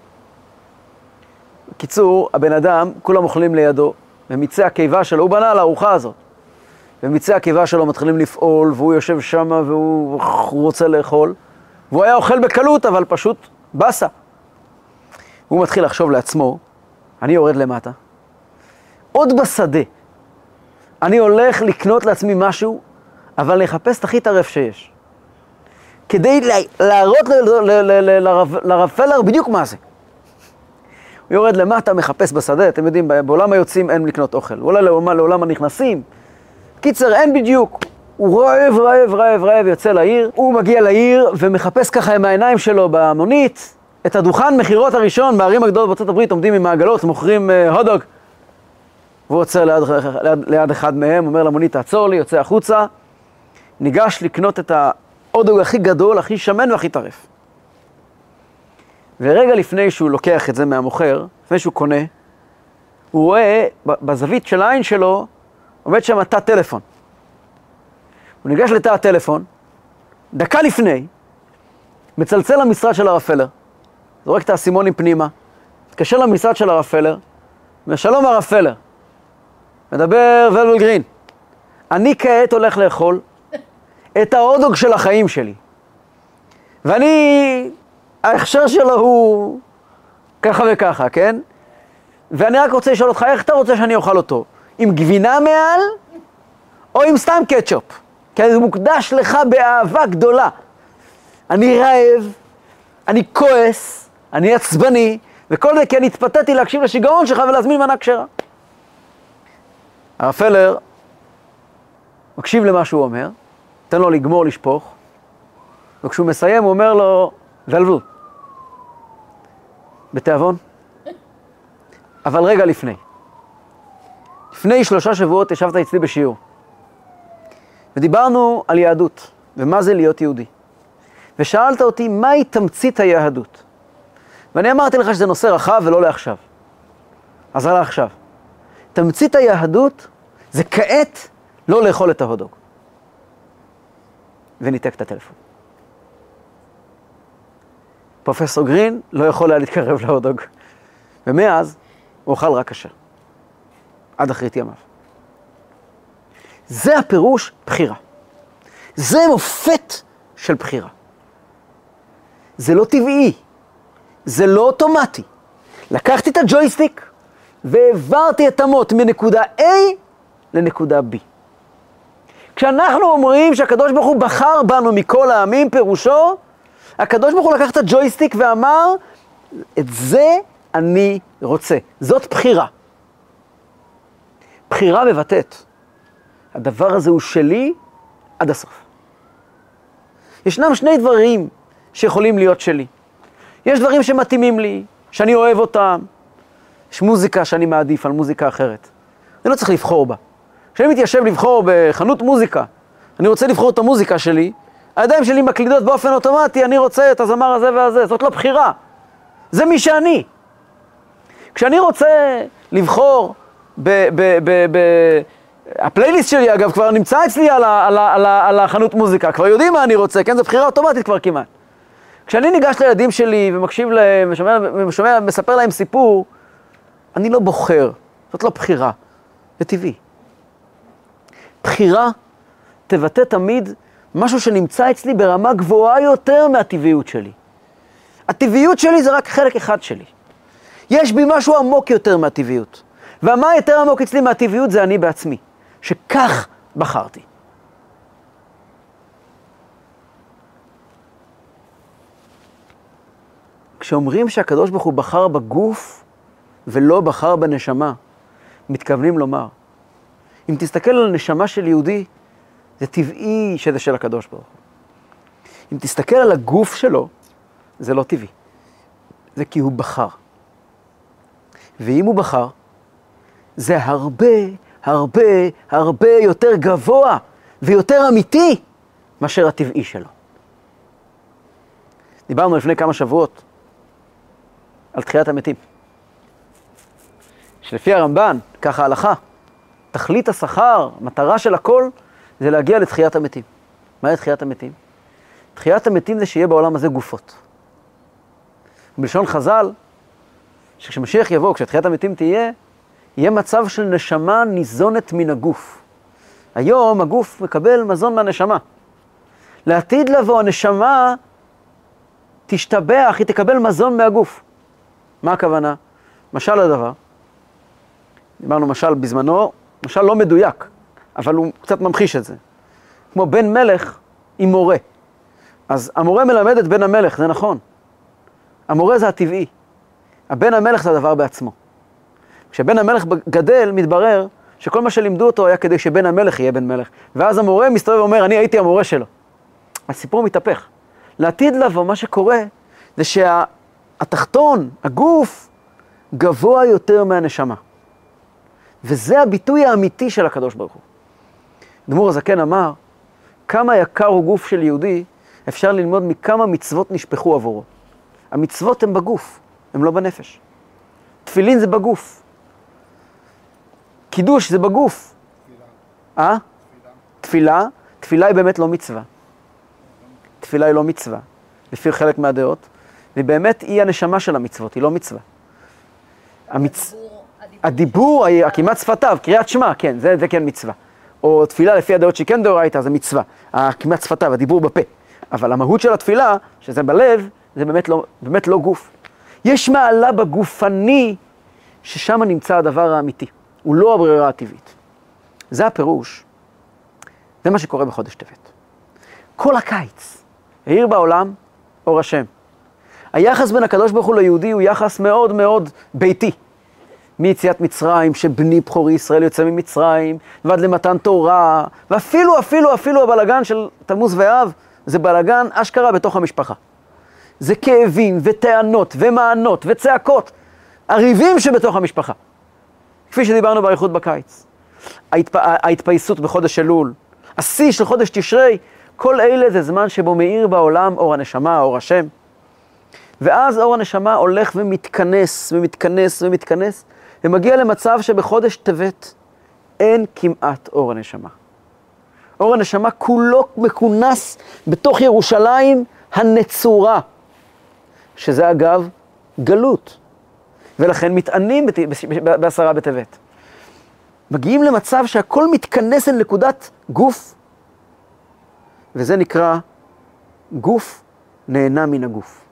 בקיצור, הבן אדם, כולם אוכלים לידו, ומיצי הקיבה שלו, הוא בנה על הארוחה הזאת. ומיצי הקיבה שלו מתחילים לפעול, והוא יושב שם והוא רוצה לאכול. והוא היה אוכל בקלות, אבל פשוט באסה. הוא מתחיל לחשוב לעצמו, אני יורד למטה, עוד בשדה, אני הולך לקנות לעצמי משהו, אבל לחפש את הכי טרף שיש. כדי לה- להראות לרב פלר בדיוק מה זה. הוא יורד למטה, מחפש בשדה, אתם יודעים, בעולם היוצאים אין לקנות אוכל. הוא עולה לעולם, לעולם הנכנסים. קיצר, אין בדיוק. הוא רעב, רעב, רעב, רעב, יוצא לעיר. הוא מגיע לעיר ומחפש ככה עם העיניים שלו במונית את הדוכן מכירות הראשון בערים הגדולות בארצות הברית, עומדים עם העגלות, מוכרים uh, הודוג. והוא עוצר ליד, ליד, ליד אחד מהם, אומר למונית, תעצור לי, יוצא החוצה, ניגש לקנות את ההודוג הכי גדול, הכי שמן והכי טרף. ורגע לפני שהוא לוקח את זה מהמוכר, לפני שהוא קונה, הוא רואה בזווית של העין שלו, עומד שם תא טלפון. הוא ניגש לתא הטלפון, דקה לפני, מצלצל למשרד של הרב פלר, זורק את האסימונים פנימה, מתקשר למשרד של הרב פלר, אומר, שלום הרב פלר, מדבר ולבל גרין, אני כעת הולך לאכול את ההודוג של החיים שלי. ואני, ההכשר שלו הוא ככה וככה, כן? ואני רק רוצה לשאול אותך, איך אתה רוצה שאני אוכל אותו? עם גבינה מעל, או עם סתם קטשופ? כי זה מוקדש לך באהבה גדולה. אני רעב, אני כועס, אני עצבני, וכל זה כי אני התפתיתי להקשיב לשיגעון שלך ולהזמין מנה כשרה. הרב פלר מקשיב למה שהוא אומר, תן לו לגמור לשפוך, וכשהוא מסיים הוא אומר לו, ולבו, בתיאבון. אבל רגע לפני. לפני שלושה שבועות ישבת אצלי בשיעור, ודיברנו על יהדות, ומה זה להיות יהודי. ושאלת אותי, מהי תמצית היהדות? ואני אמרתי לך שזה נושא רחב ולא לעכשיו. אז על עכשיו. תמצית היהדות זה כעת לא לאכול את ההודוג. וניתק את הטלפון. פרופסור גרין לא יכול היה להתקרב להודוג. ומאז הוא אוכל רק כשר. עד אחרית ימיו. זה הפירוש בחירה. זה מופת של בחירה. זה לא טבעי, זה לא אוטומטי. לקחתי את הג'ויסטיק והעברתי את המוט מנקודה A לנקודה B. כשאנחנו אומרים שהקדוש ברוך הוא בחר בנו מכל העמים, פירושו, הקדוש ברוך הוא לקח את הג'ויסטיק ואמר, את זה אני רוצה. זאת בחירה. בחירה מבטאת. הדבר הזה הוא שלי עד הסוף. ישנם שני דברים שיכולים להיות שלי. יש דברים שמתאימים לי, שאני אוהב אותם. יש מוזיקה שאני מעדיף על מוזיקה אחרת. אני לא צריך לבחור בה. כשאני מתיישב לבחור בחנות מוזיקה, אני רוצה לבחור את המוזיקה שלי, הידיים שלי מקלידות באופן אוטומטי, אני רוצה את הזמר הזה והזה, זאת לא בחירה. זה מי שאני. כשאני רוצה לבחור ב... ב, ב, ב הפלייליסט שלי, אגב, כבר נמצא אצלי על, ה, על, ה, על, ה, על החנות מוזיקה, כבר יודעים מה אני רוצה, כן? זו בחירה אוטומטית כבר כמעט. כשאני ניגש לילדים שלי ומקשיב להם, ושומע, ושומע, מספר להם סיפור, אני לא בוחר, זאת לא בחירה, זה טבעי. בחירה תבטא תמיד משהו שנמצא אצלי ברמה גבוהה יותר מהטבעיות שלי. הטבעיות שלי זה רק חלק אחד שלי. יש בי משהו עמוק יותר מהטבעיות. ומה יותר עמוק אצלי מהטבעיות זה אני בעצמי, שכך בחרתי. כשאומרים שהקדוש ברוך הוא בחר בגוף ולא בחר בנשמה, מתכוונים לומר, אם תסתכל על הנשמה של יהודי, זה טבעי שזה של הקדוש ברוך הוא. אם תסתכל על הגוף שלו, זה לא טבעי. זה כי הוא בחר. ואם הוא בחר, זה הרבה, הרבה, הרבה יותר גבוה ויותר אמיתי מאשר הטבעי שלו. דיברנו לפני כמה שבועות על תחיית המתים. שלפי הרמב"ן, ככה ההלכה, תכלית השכר, מטרה של הכל, זה להגיע לתחיית המתים. מהי תחיית המתים? תחיית המתים זה שיהיה בעולם הזה גופות. בלשון חז"ל, שכשמשיח יבוא, כשתחיית המתים תהיה, יהיה מצב של נשמה ניזונת מן הגוף. היום הגוף מקבל מזון מהנשמה. לעתיד לבוא הנשמה תשתבח, היא תקבל מזון מהגוף. מה הכוונה? משל הדבר, דיברנו משל בזמנו, משל לא מדויק, אבל הוא קצת ממחיש את זה. כמו בן מלך עם מורה. אז המורה מלמד את בן המלך, זה נכון. המורה זה הטבעי. הבן המלך זה הדבר בעצמו. כשבן המלך גדל, מתברר שכל מה שלימדו אותו היה כדי שבן המלך יהיה בן מלך. ואז המורה מסתובב ואומר, אני הייתי המורה שלו. הסיפור מתהפך. לעתיד לבוא, מה שקורה זה שהתחתון, הגוף, גבוה יותר מהנשמה. וזה הביטוי האמיתי של הקדוש ברוך הוא. דמור הזקן אמר, כמה יקר הוא גוף של יהודי, אפשר ללמוד מכמה מצוות נשפכו עבורו. המצוות הן בגוף, הן לא בנפש. תפילין זה בגוף. קידוש זה בגוף. תפילה. אה? תפילה. תפילה היא באמת לא מצווה. תפילה היא לא מצווה, לפי חלק מהדעות, ובאמת היא הנשמה של המצוות, היא לא מצווה. המצ... הדיבור, הכמעט שפתיו, קריאת שמע, כן, זה, זה כן מצווה. או תפילה לפי הדעות שהיא כן דאורייתא, זה מצווה. הכמעט שפתיו, הדיבור בפה. אבל המהות של התפילה, שזה בלב, זה באמת לא, באמת לא גוף. יש מעלה בגופני, ששם נמצא הדבר האמיתי. הוא לא הברירה הטבעית. זה הפירוש. זה מה שקורה בחודש טבת. כל הקיץ, העיר בעולם אור השם. היחס בין הקדוש ברוך הוא ליהודי הוא יחס מאוד מאוד ביתי. מיציאת מצרים, שבני בכורי ישראל יוצא ממצרים, ועד למתן תורה, ואפילו, אפילו, אפילו הבלגן של תמוז ואב, זה בלגן אשכרה בתוך המשפחה. זה כאבים, וטענות, ומענות, וצעקות, הריבים שבתוך המשפחה. כפי שדיברנו באריכות בקיץ. ההתפ... ההתפייסות בחודש אלול, השיא של חודש תשרי, כל אלה זה זמן שבו מאיר בעולם אור הנשמה, אור השם. ואז אור הנשמה הולך ומתכנס, ומתכנס, ומתכנס, ומגיע למצב שבחודש טבת אין כמעט אור הנשמה. אור הנשמה כולו מכונס בתוך ירושלים הנצורה, שזה אגב גלות, ולכן מתענים בעשרה בטבת. מגיעים למצב שהכל מתכנס אל נקודת גוף, וזה נקרא גוף נהנה מן הגוף.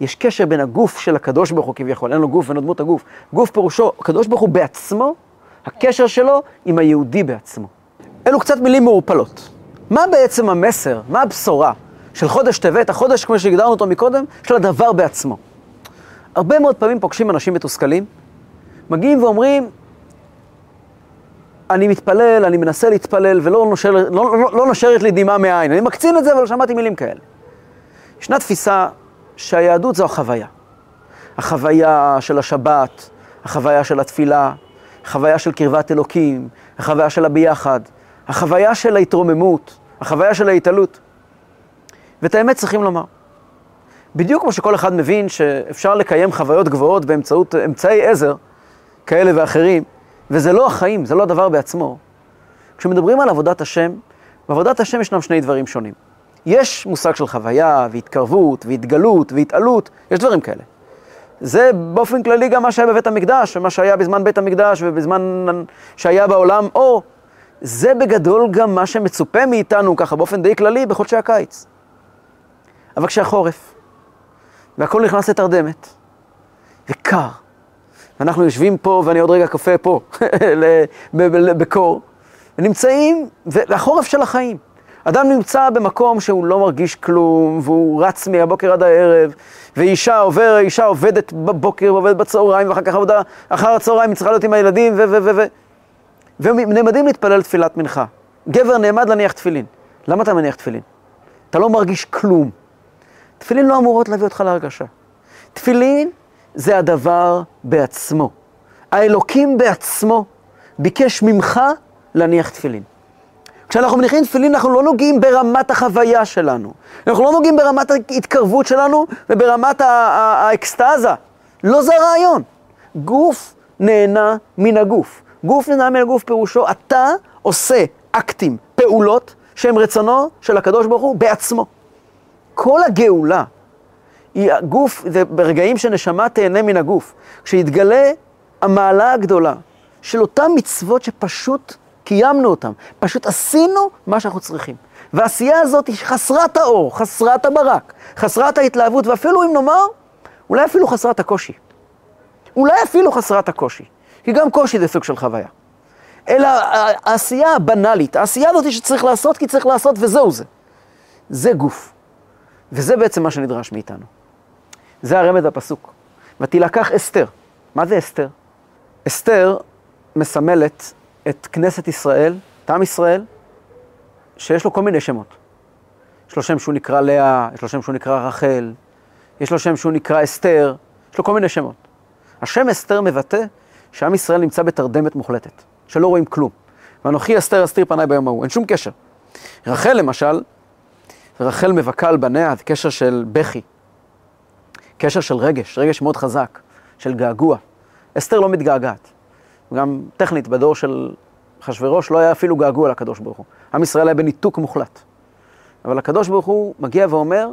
יש קשר בין הגוף של הקדוש ברוך הוא כביכול, אין לו גוף, אין לו דמות הגוף. גוף פירושו, הקדוש ברוך הוא בעצמו, הקשר שלו עם היהודי בעצמו. אלו קצת מילים מעורפלות. מה בעצם המסר, מה הבשורה של חודש טבת, החודש כמו שהגדרנו אותו מקודם, של הדבר בעצמו. הרבה מאוד פעמים פוגשים אנשים מתוסכלים, מגיעים ואומרים, אני מתפלל, אני מנסה להתפלל, ולא נושר, לא, לא, לא נושרת לי דמעה מהעין. אני מקצין את זה, אבל שמעתי מילים כאלה. ישנה תפיסה שהיהדות זו החוויה. החוויה של השבת, החוויה של התפילה, החוויה של קרבת אלוקים, החוויה של הביחד, החוויה של ההתרוממות, החוויה של ההתעלות. ואת האמת צריכים לומר. בדיוק כמו שכל אחד מבין שאפשר לקיים חוויות גבוהות באמצעות אמצעי עזר כאלה ואחרים, וזה לא החיים, זה לא הדבר בעצמו. כשמדברים על עבודת השם, בעבודת השם ישנם שני דברים שונים. יש מושג של חוויה, והתקרבות, והתגלות, והתעלות, יש דברים כאלה. זה באופן כללי גם מה שהיה בבית המקדש, ומה שהיה בזמן בית המקדש ובזמן שהיה בעולם אור. זה בגדול גם מה שמצופה מאיתנו, ככה באופן די כללי, בחודשי הקיץ. אבל כשהחורף, והכל נכנס לתרדמת, וקר, ואנחנו יושבים פה, ואני עוד רגע קפה פה, <laughs> בקור, ונמצאים, והחורף של החיים. אדם נמצא במקום שהוא לא מרגיש כלום, והוא רץ מהבוקר עד הערב, ואישה עובר, אישה עובדת בבוקר, ועובדת בצהריים, ואחר כך עבודה אחר הצהריים, היא צריכה להיות עם הילדים, ו... ו... ו... ו... ונעמדים להתפלל תפילת מנחה. גבר נעמד להניח תפילין. למה אתה מניח תפילין? אתה לא מרגיש כלום. תפילין לא אמורות להביא אותך להרגשה. תפילין זה הדבר בעצמו. האלוקים בעצמו ביקש ממך להניח תפילין. כשאנחנו מניחים תפילין, אנחנו לא נוגעים ברמת החוויה שלנו. אנחנו לא נוגעים ברמת ההתקרבות שלנו וברמת האקסטזה. לא זה הרעיון. גוף נהנה מן הגוף. גוף נהנה מן הגוף פירושו, אתה עושה אקטים, פעולות, שהם רצונו של הקדוש ברוך הוא בעצמו. כל הגאולה היא הגוף, זה ברגעים שנשמה תהנה מן הגוף. כשיתגלה המעלה הגדולה של אותן מצוות שפשוט קיימנו אותן, פשוט עשינו מה שאנחנו צריכים. והעשייה הזאת היא חסרת האור, חסרת הברק, חסרת ההתלהבות, ואפילו אם נאמר, אולי אפילו חסרת הקושי. אולי אפילו חסרת הקושי, כי גם קושי זה סוג של חוויה. אלא העשייה הבנאלית, העשייה הזאת שצריך לעשות כי צריך לעשות וזהו זה. זה גוף. וזה בעצם מה שנדרש מאיתנו. זה הרמז הפסוק. ותילקח אסתר. מה זה אסתר? אסתר מסמלת את כנסת ישראל, את עם ישראל, שיש לו כל מיני שמות. יש לו שם שהוא נקרא לאה, יש לו שם שהוא נקרא רחל, יש לו שם שהוא נקרא אסתר, יש לו כל מיני שמות. השם אסתר מבטא שעם ישראל נמצא בתרדמת מוחלטת, שלא רואים כלום. ואנוכי אסתר אסתיר פניי ביום ההוא, אין שום קשר. רחל למשל, רחל מבכה על בניה, זה קשר של בכי, קשר של רגש, רגש מאוד חזק, של געגוע. אסתר לא מתגעגעת. גם טכנית, בדור של אחשוורוש לא היה אפילו געגוע לקדוש ברוך הוא. עם ישראל היה בניתוק מוחלט. אבל הקדוש ברוך הוא מגיע ואומר,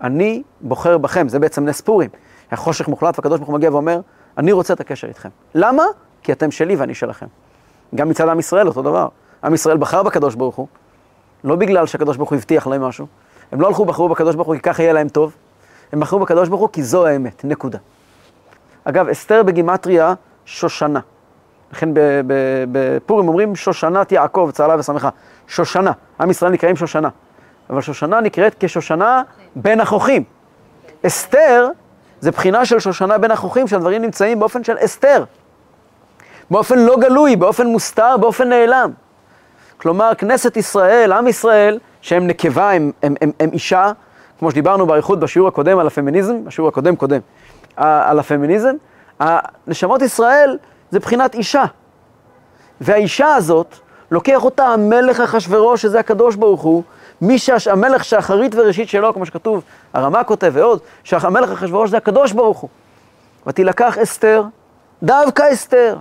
אני בוחר בכם, זה בעצם נס פורים. היה חושך מוחלט, והקדוש ברוך הוא מגיע ואומר, אני רוצה את הקשר איתכם. למה? כי אתם שלי ואני שלכם. גם מצד עם ישראל אותו דבר. עם ישראל בחר בקדוש ברוך הוא, לא בגלל שהקדוש ברוך הוא הבטיח להם משהו. הם לא הלכו ובחרו בקדוש ברוך הוא כי ככה יהיה להם טוב. הם בחרו בקדוש ברוך הוא כי זו האמת, נקודה. אגב, אסתר בגימטריה שושנה. לכן בפורים אומרים שושנת יעקב, צהלה ושמחה. שושנה. עם ישראל נקראים שושנה. אבל שושנה נקראת כשושנה בין החוכים. אסתר זה בחינה של שושנה בין החוכים, שהדברים נמצאים באופן של אסתר. באופן לא גלוי, באופן מוסתר, באופן נעלם. כלומר, כנסת ישראל, עם ישראל, שהם נקבה, הם, הם, הם, הם אישה, כמו שדיברנו באריכות בשיעור הקודם על הפמיניזם, בשיעור הקודם קודם, ה- על הפמיניזם, הנשמות ישראל זה בחינת אישה. והאישה הזאת, לוקח אותה המלך אחשורוש, שזה הקדוש ברוך הוא, מי שהמלך שאחרית וראשית שלו, כמו שכתוב, הרמ"א כותב ועוד, שהמלך אחשורוש זה הקדוש ברוך הוא. ותילקח אסתר, דווקא אסתר,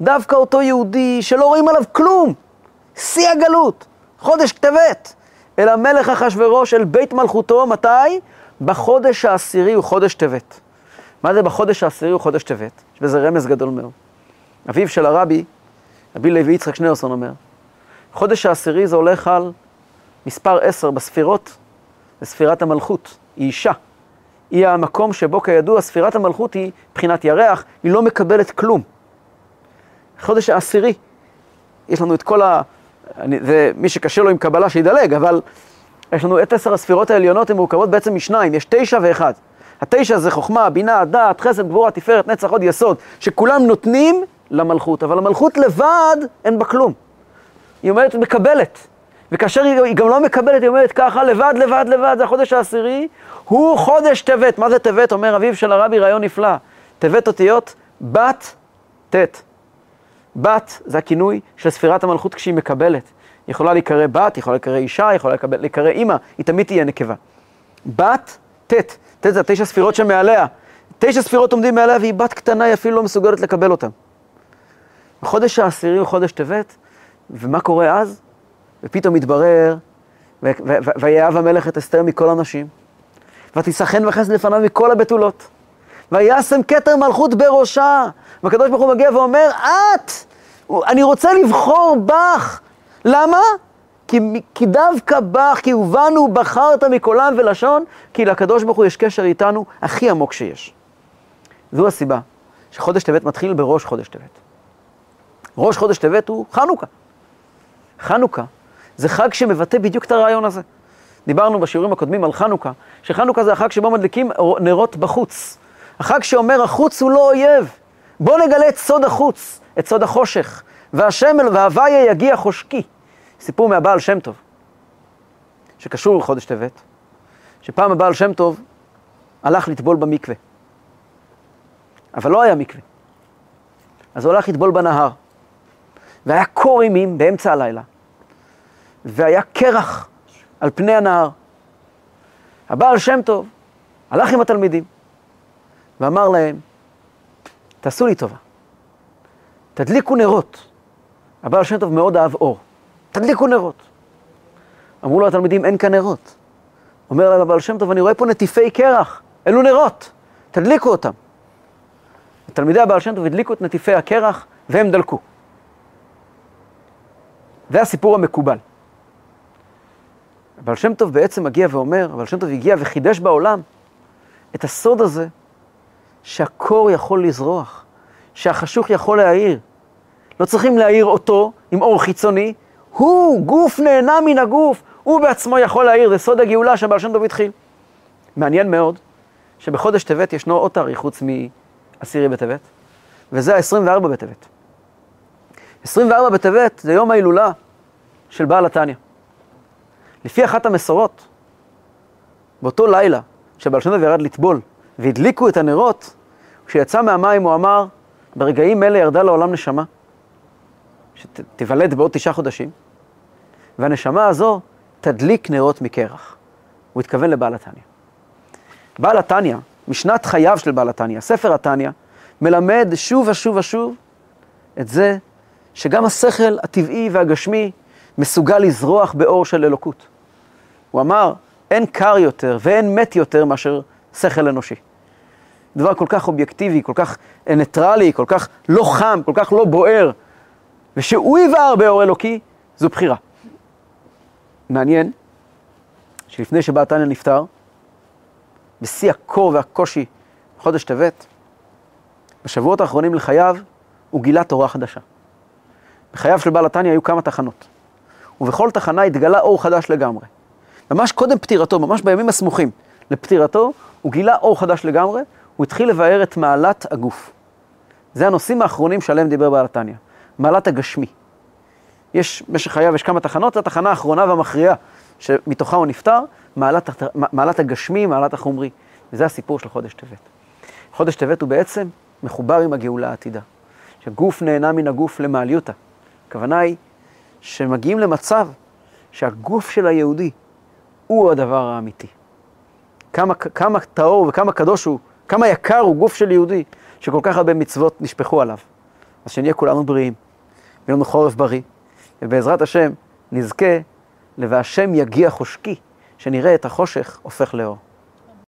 דווקא אותו יהודי שלא רואים עליו כלום, שיא הגלות, חודש כתבת, אל המלך אחשורוש, אל בית מלכותו, מתי? בחודש העשירי הוא חודש טבת. מה זה בחודש העשירי הוא חודש טבת? יש בזה רמז גדול מאוד. אביו של הרבי, רבי לוי יצחק שניאורסון אומר, חודש העשירי זה הולך על מספר עשר בספירות, זה ספירת המלכות, היא אישה. היא המקום שבו כידוע ספירת המלכות היא מבחינת ירח, היא לא מקבלת כלום. חודש העשירי, יש לנו את כל ה... אני, זה מי שקשה לו עם קבלה שידלג, אבל יש לנו את עשר הספירות העליונות, הן מורכבות בעצם משניים, יש תשע ואחד. התשע זה חוכמה, בינה, דעת, חסד, גבורה, תפארת, נצח, עוד יסוד, שכולם נותנים למלכות, אבל המלכות לבד אין בה כלום. היא אומרת, מקבלת. וכאשר היא, גם לא מקבלת, היא אומרת ככה, לבד, לבד, לבד, זה החודש העשירי, הוא חודש טבת. מה זה טבת? אומר אביו של הרבי, רעיון נפלא. טבת אותיות, בת, ט'. בת זה הכינוי של ספירת המלכות כשהיא מקבלת. היא יכולה להיקרא בת, היא יכולה להיקרא אישה, היא יכולה להיקרא אימא, היא תמיד תהיה נקבה. בת, ט', ט' זה התשע ספירות שמעליה. תשע ספירות עומדים מעליה והיא בת קטנה, היא אפילו לא מסוגלת לקבל אותן. החודש העשירי הוא חודש טבת, ומה קורה אז? ופתאום מתברר, ו- ו- ו- ויאהב המלך את אסתר מכל הנשים, ותיסחן וחסד לפניו מכל הבתולות, וישם כתר מלכות בראשה. והקדוש ברוך הוא מגיע ואומר, את, אני רוצה לבחור בך. למה? כי, כי דווקא בך, כי ובנו בחרת מכל ולשון, כי לקדוש ברוך הוא יש קשר איתנו הכי עמוק שיש. זו הסיבה שחודש טבת מתחיל בראש חודש טבת. ראש חודש טבת הוא חנוכה. חנוכה זה חג שמבטא בדיוק את הרעיון הזה. דיברנו בשיעורים הקודמים על חנוכה, שחנוכה זה החג שבו מדליקים נרות בחוץ. החג שאומר, החוץ הוא לא אויב. בואו נגלה את סוד החוץ, את סוד החושך. והשם והוויה יגיע חושקי. סיפור מהבעל שם טוב, שקשור לחודש טבת, שפעם הבעל שם טוב הלך לטבול במקווה. אבל לא היה מקווה. אז הוא הלך לטבול בנהר. והיה קור אימים באמצע הלילה. והיה קרח על פני הנהר. הבעל שם טוב הלך עם התלמידים ואמר להם, תעשו לי טובה, תדליקו נרות. הבעל שם טוב מאוד אהב אור, תדליקו נרות. אמרו לו התלמידים, אין כאן נרות. אומר להם הבעל שם טוב, אני רואה פה נטיפי קרח, אלו נרות, תדליקו אותם. תלמידי הבעל שם טוב הדליקו את נטיפי הקרח והם דלקו. זה הסיפור המקובל. הבעל שם טוב בעצם מגיע ואומר, הבעל שם טוב הגיע וחידש בעולם את הסוד הזה שהקור יכול לזרוח, שהחשוך יכול להאיר. לא צריכים להאיר אותו עם אור חיצוני, הוא גוף נהנה מן הגוף, הוא בעצמו יכול להאיר, זה סוד הגאולה שהבעל שם טוב התחיל. מעניין מאוד שבחודש טבת ישנו עוד תאריך חוץ מעשירי בטבת, וזה ה-24 בטבת. 24 בטבת זה יום ההילולה של בעל התניא. לפי אחת המסורות, באותו לילה שבעל שם ירד לטבול והדליקו את הנרות, כשיצא מהמים הוא אמר, ברגעים אלה ירדה לעולם נשמה, שתיוולד בעוד תשעה חודשים, והנשמה הזו תדליק נרות מקרח. הוא התכוון לבעל התניא. בעל התניא, משנת חייו של בעל התניא, ספר התניא, מלמד שוב ושוב ושוב את זה שגם השכל הטבעי והגשמי מסוגל לזרוח באור של אלוקות. הוא אמר, אין קר יותר ואין מת יותר מאשר שכל אנושי. דבר כל כך אובייקטיבי, כל כך ניטרלי, כל כך לא חם, כל כך לא בוער, ושהוא יבער באור אלוקי, זו בחירה. מעניין שלפני שבא התניא נפטר, בשיא הקור והקושי, חודש טבת, בשבועות האחרונים לחייו, הוא גילה תורה חדשה. בחייו של בעל התניא היו כמה תחנות, ובכל תחנה התגלה אור חדש לגמרי. ממש קודם פטירתו, ממש בימים הסמוכים לפטירתו, הוא גילה אור חדש לגמרי, הוא התחיל לבאר את מעלת הגוף. זה הנושאים האחרונים שעליהם דיבר בעל התניא, מעלת הגשמי. יש, במשך חייו יש כמה תחנות, זו התחנה האחרונה והמכריעה שמתוכה הוא נפטר, מעלת, מעלת הגשמי, מעלת החומרי. וזה הסיפור של חודש טבת. חודש טבת הוא בעצם מחובר עם הגאולה העתידה. שגוף נהנה מן הגוף למעליותה. הכוונה היא שמגיעים למצב שהגוף של היהודי הוא הדבר האמיתי. כמה, כמה טהור וכמה קדוש הוא, כמה יקר הוא גוף של יהודי, שכל כך הרבה מצוות נשפכו עליו. אז שנהיה כולנו בריאים, ויהיה לנו חורף בריא, ובעזרת השם נזכה ל"והשם יגיע חושקי", שנראה את החושך הופך לאור.